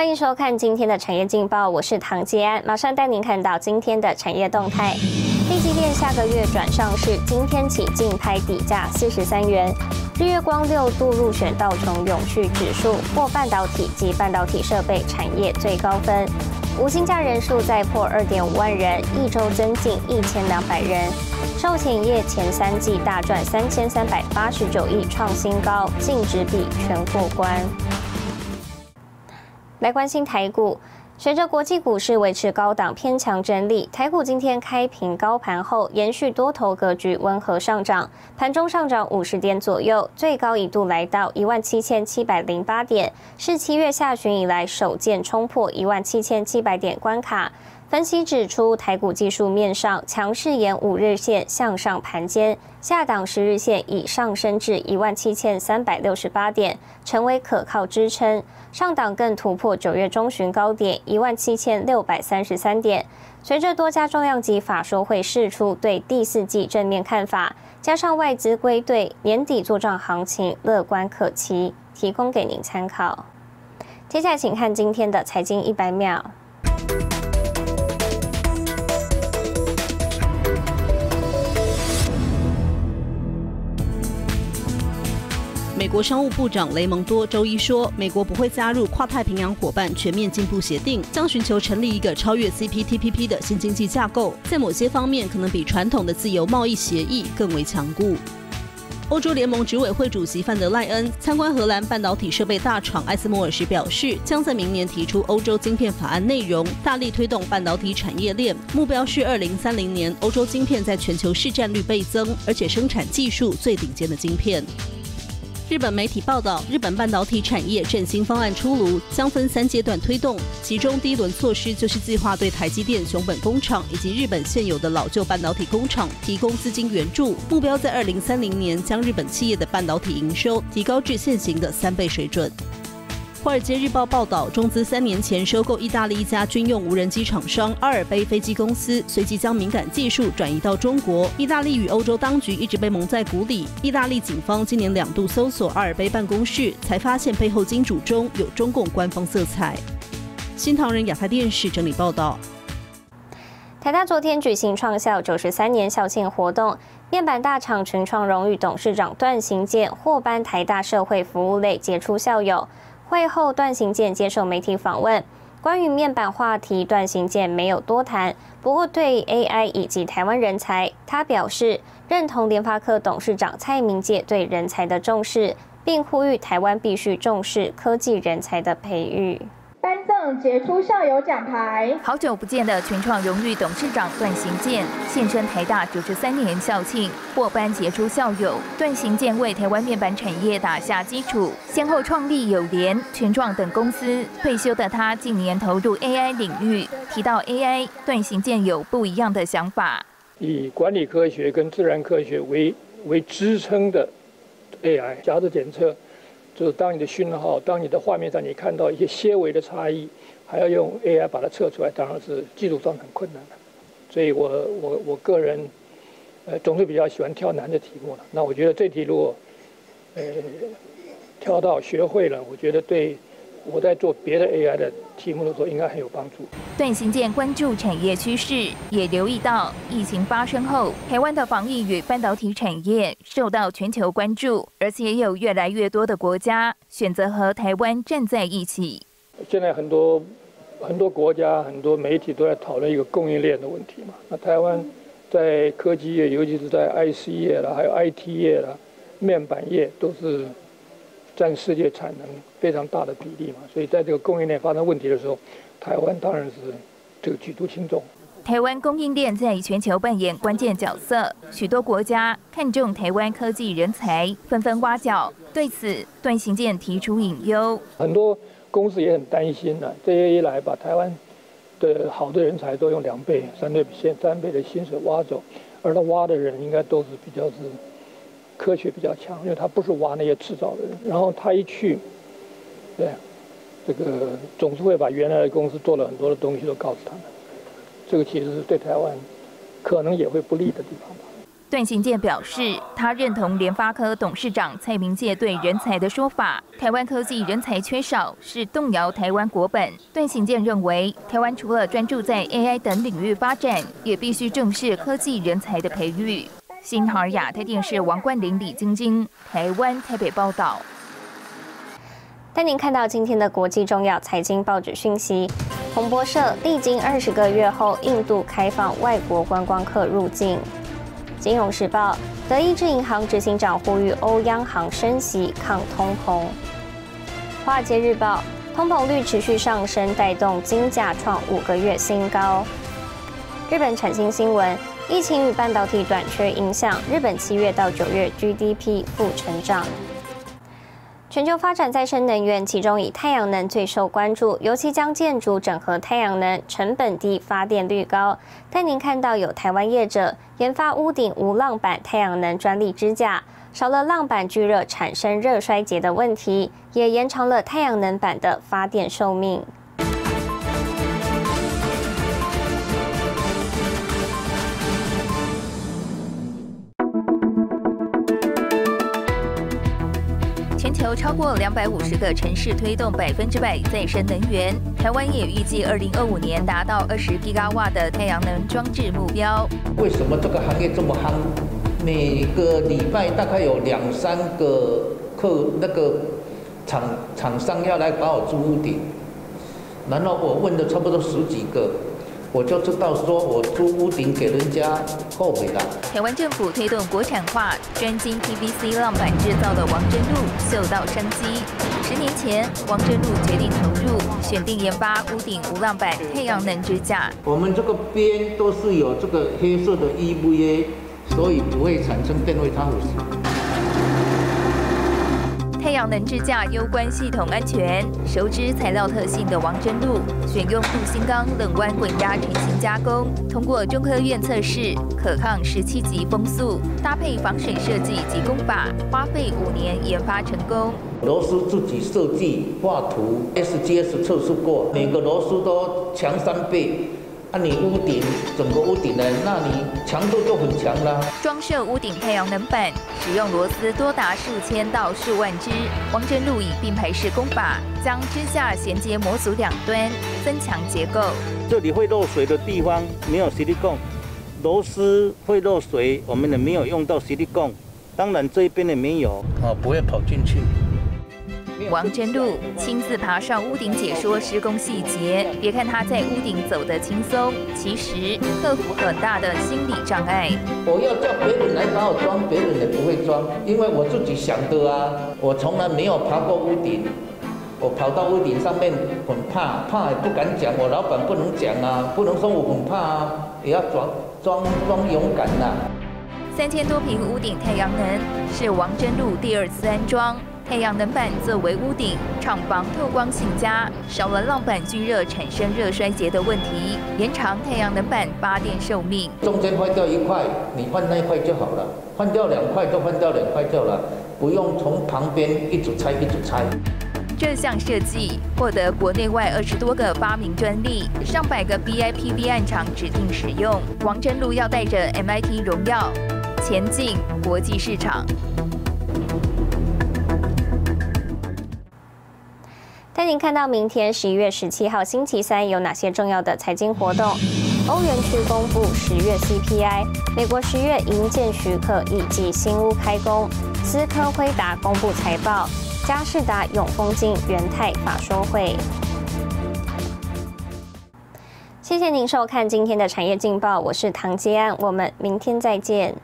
欢迎收看今天的产业劲报，我是唐吉安，马上带您看到今天的产业动态。立积电下个月转上市，今天起竞拍底价四十三元。日月光六度入选道琼永续指数，获半导体及半导体设备产业最高分。无薪假人数再破二点五万人，一周增近一千两百人。寿险业前三季大赚三千三百八十九亿，创新高，净值比全过关。来关心台股，随着国际股市维持高档偏强整理，台股今天开平高盘后，延续多头格局，温和上涨，盘中上涨五十点左右，最高一度来到一万七千七百零八点，是七月下旬以来首见冲破一万七千七百点关卡。分析指出，台股技术面上强势沿五日线向上盘间，下档十日线已上升至一万七千三百六十八点，成为可靠支撑。上档更突破九月中旬高点一万七千六百三十三点。随着多家重量级法说会释出对第四季正面看法，加上外资归队，年底做账行情乐观可期，提供给您参考。接下来请看今天的财经一百秒。国商务部长雷蒙多周一说，美国不会加入跨太平洋伙伴全面进步协定，将寻求成立一个超越 CPTPP 的新经济架构，在某些方面可能比传统的自由贸易协议更为强固。欧洲联盟执委会主席范德赖恩参观荷兰半导体设备大厂艾斯摩尔时表示，将在明年提出欧洲晶片法案内容，大力推动半导体产业链，目标是二零三零年欧洲晶片在全球市占率倍增，而且生产技术最顶尖的晶片。日本媒体报道，日本半导体产业振兴方案出炉，将分三阶段推动。其中第一轮措施就是计划对台积电熊本工厂以及日本现有的老旧半导体工厂提供资金援助，目标在二零三零年将日本企业的半导体营收提高至现行的三倍水准。《华尔街日报》报道，中资三年前收购意大利一家军用无人机厂商阿尔卑飞机公司，随即将敏感技术转移到中国。意大利与欧洲当局一直被蒙在鼓里。意大利警方今年两度搜索阿尔卑办公室，才发现背后金主中有中共官方色彩。新唐人亚太电视整理报道。台大昨天举行创校九十三年校庆活动，面板大厂群创荣誉董事长段行健获颁台大社会服务类杰出校友。会后，段行健接受媒体访问，关于面板话题，段行健没有多谈。不过，对 AI 以及台湾人才，他表示认同联发科董事长蔡明介对人才的重视，并呼吁台湾必须重视科技人才的培育。杰出校友奖牌。好久不见的群创荣誉董事长段行健现身台大九十三年校庆，获颁杰出校友。段行健为台湾面板产业打下基础，先后创立友联、群创等公司。退休的他近年投入 AI 领域，提到 AI，段行健有不一样的想法。以管理科学跟自然科学为为支撑的 AI，夹子检测。就是当你的讯号，当你的画面上你看到一些些微的差异，还要用 AI 把它测出来，当然是技术上很困难的。所以我我我个人，呃，总是比较喜欢挑难的题目了。那我觉得这题如果，呃，挑到学会了，我觉得对。我在做别的 AI 的题目的时候，应该很有帮助。段行健关注产业趋势，也留意到疫情发生后，台湾的防疫与半导体产业受到全球关注，而且也有越来越多的国家选择和台湾站在一起。现在很多很多国家、很多媒体都在讨论一个供应链的问题嘛。那台湾在科技业，尤其是在 IC 业啦，还有 IT 业啦，面板业都是。占世界产能非常大的比例嘛，所以在这个供应链发生问题的时候，台湾当然是这个举足轻重。台湾供应链在全球扮演关键角色，许多国家看重台湾科技人才，纷纷挖角。对此，段行健提出隐忧。很多公司也很担心呢，这些一来把台湾的好的人才都用两倍、三倍、现三倍的薪水挖走，而他挖的人应该都是比较是。科学比较强，因为他不是挖那些制造的人。然后他一去，对，这个总是会把原来的公司做了很多的东西都告诉他们。这个其实是对台湾可能也会不利的地方吧。段行健表示，他认同联发科董事长蔡明介对人才的说法，台湾科技人才缺少是动摇台湾国本。段行健认为，台湾除了专注在 AI 等领域发展，也必须重视科技人才的培育。新唐尔亚太电视王冠玲、李晶晶，台湾台北报道。带您看到今天的国际重要财经报纸讯息。彭博社：历经二十个月后，印度开放外国观光客入境。金融时报：德意志银行执行长呼吁欧央行升息抗通膨。华尔街日报：通膨率持续上升，带动金价创五个月新高。日本产经新闻：疫情与半导体短缺影响，日本七月到九月 GDP 负成长。全球发展再生能源，其中以太阳能最受关注，尤其将建筑整合太阳能，成本低，发电率高。但您看到有台湾业者研发屋顶无浪板太阳能专利支架，少了浪板聚热产生热衰竭的问题，也延长了太阳能板的发电寿命。超过两百五十个城市推动百分之百再生能源，台湾也预计二零二五年达到二十吉瓦的太阳能装置目标。为什么这个行业这么夯？每个礼拜大概有两三个客那个厂厂商要来把我租屋顶，然后我问了差不多十几个。我就知道，说我租屋顶给人家后悔了。台湾政府推动国产化，专精 PVC 浪板制造的王真路嗅到商机。十年前，王真路决定投入，选定研发屋顶无浪板太阳能支架。我们这个边都是有这个黑色的 EVA，所以不会产生电位差腐太阳能支架攸关系统安全，熟知材料特性的王真路选用镀锌钢冷弯滚压成型加工，通过中科院测试，可抗十七级风速，搭配防水设计及工法，花费五年研发成功。螺丝自己设计画图，SGS 测试过，每个螺丝都强三倍。那你屋顶整个屋顶呢？那你强度就很强了。装设屋顶太阳能板，使用螺丝多达数千到数万只。王真路以并排式工法，将支架衔接模组两端，增强结构。这里会漏水的地方没有吸力泵，螺丝会漏水，我们也没有用到吸力泵。当然这一边也没有，啊，不会跑进去。王真路亲自爬上屋顶解说施工细节，别看他在屋顶走得轻松，其实克服很大的心理障碍。我要叫别人来帮我装，别人也不会装，因为我自己想的啊。我从来没有爬过屋顶，我跑到屋顶上面很怕，怕也不敢讲。我老板不能讲啊，不能说我很怕啊，也要装装装勇敢呐。三千多平屋顶太阳能是王真路第二次安装。太阳能板作为屋顶，厂房透光性佳，少了浪板聚热产生热衰竭的问题，延长太阳能板发电寿命。中间坏掉一块，你换那一块就好了；换掉两块就换掉两块就了，不用从旁边一组拆一组拆。这项设计获得国内外二十多个发明专利，上百个 BIPV 案厂指定使用。王真路要带着 MIT 荣耀前进国际市场。带您看到明天十一月十七号星期三有哪些重要的财经活动：欧元区公布十月 CPI，美国十月营建许可以及新屋开工，思科辉达公布财报，嘉士达、永丰金、元泰法说会。谢谢您收看今天的产业劲报，我是唐吉安，我们明天再见。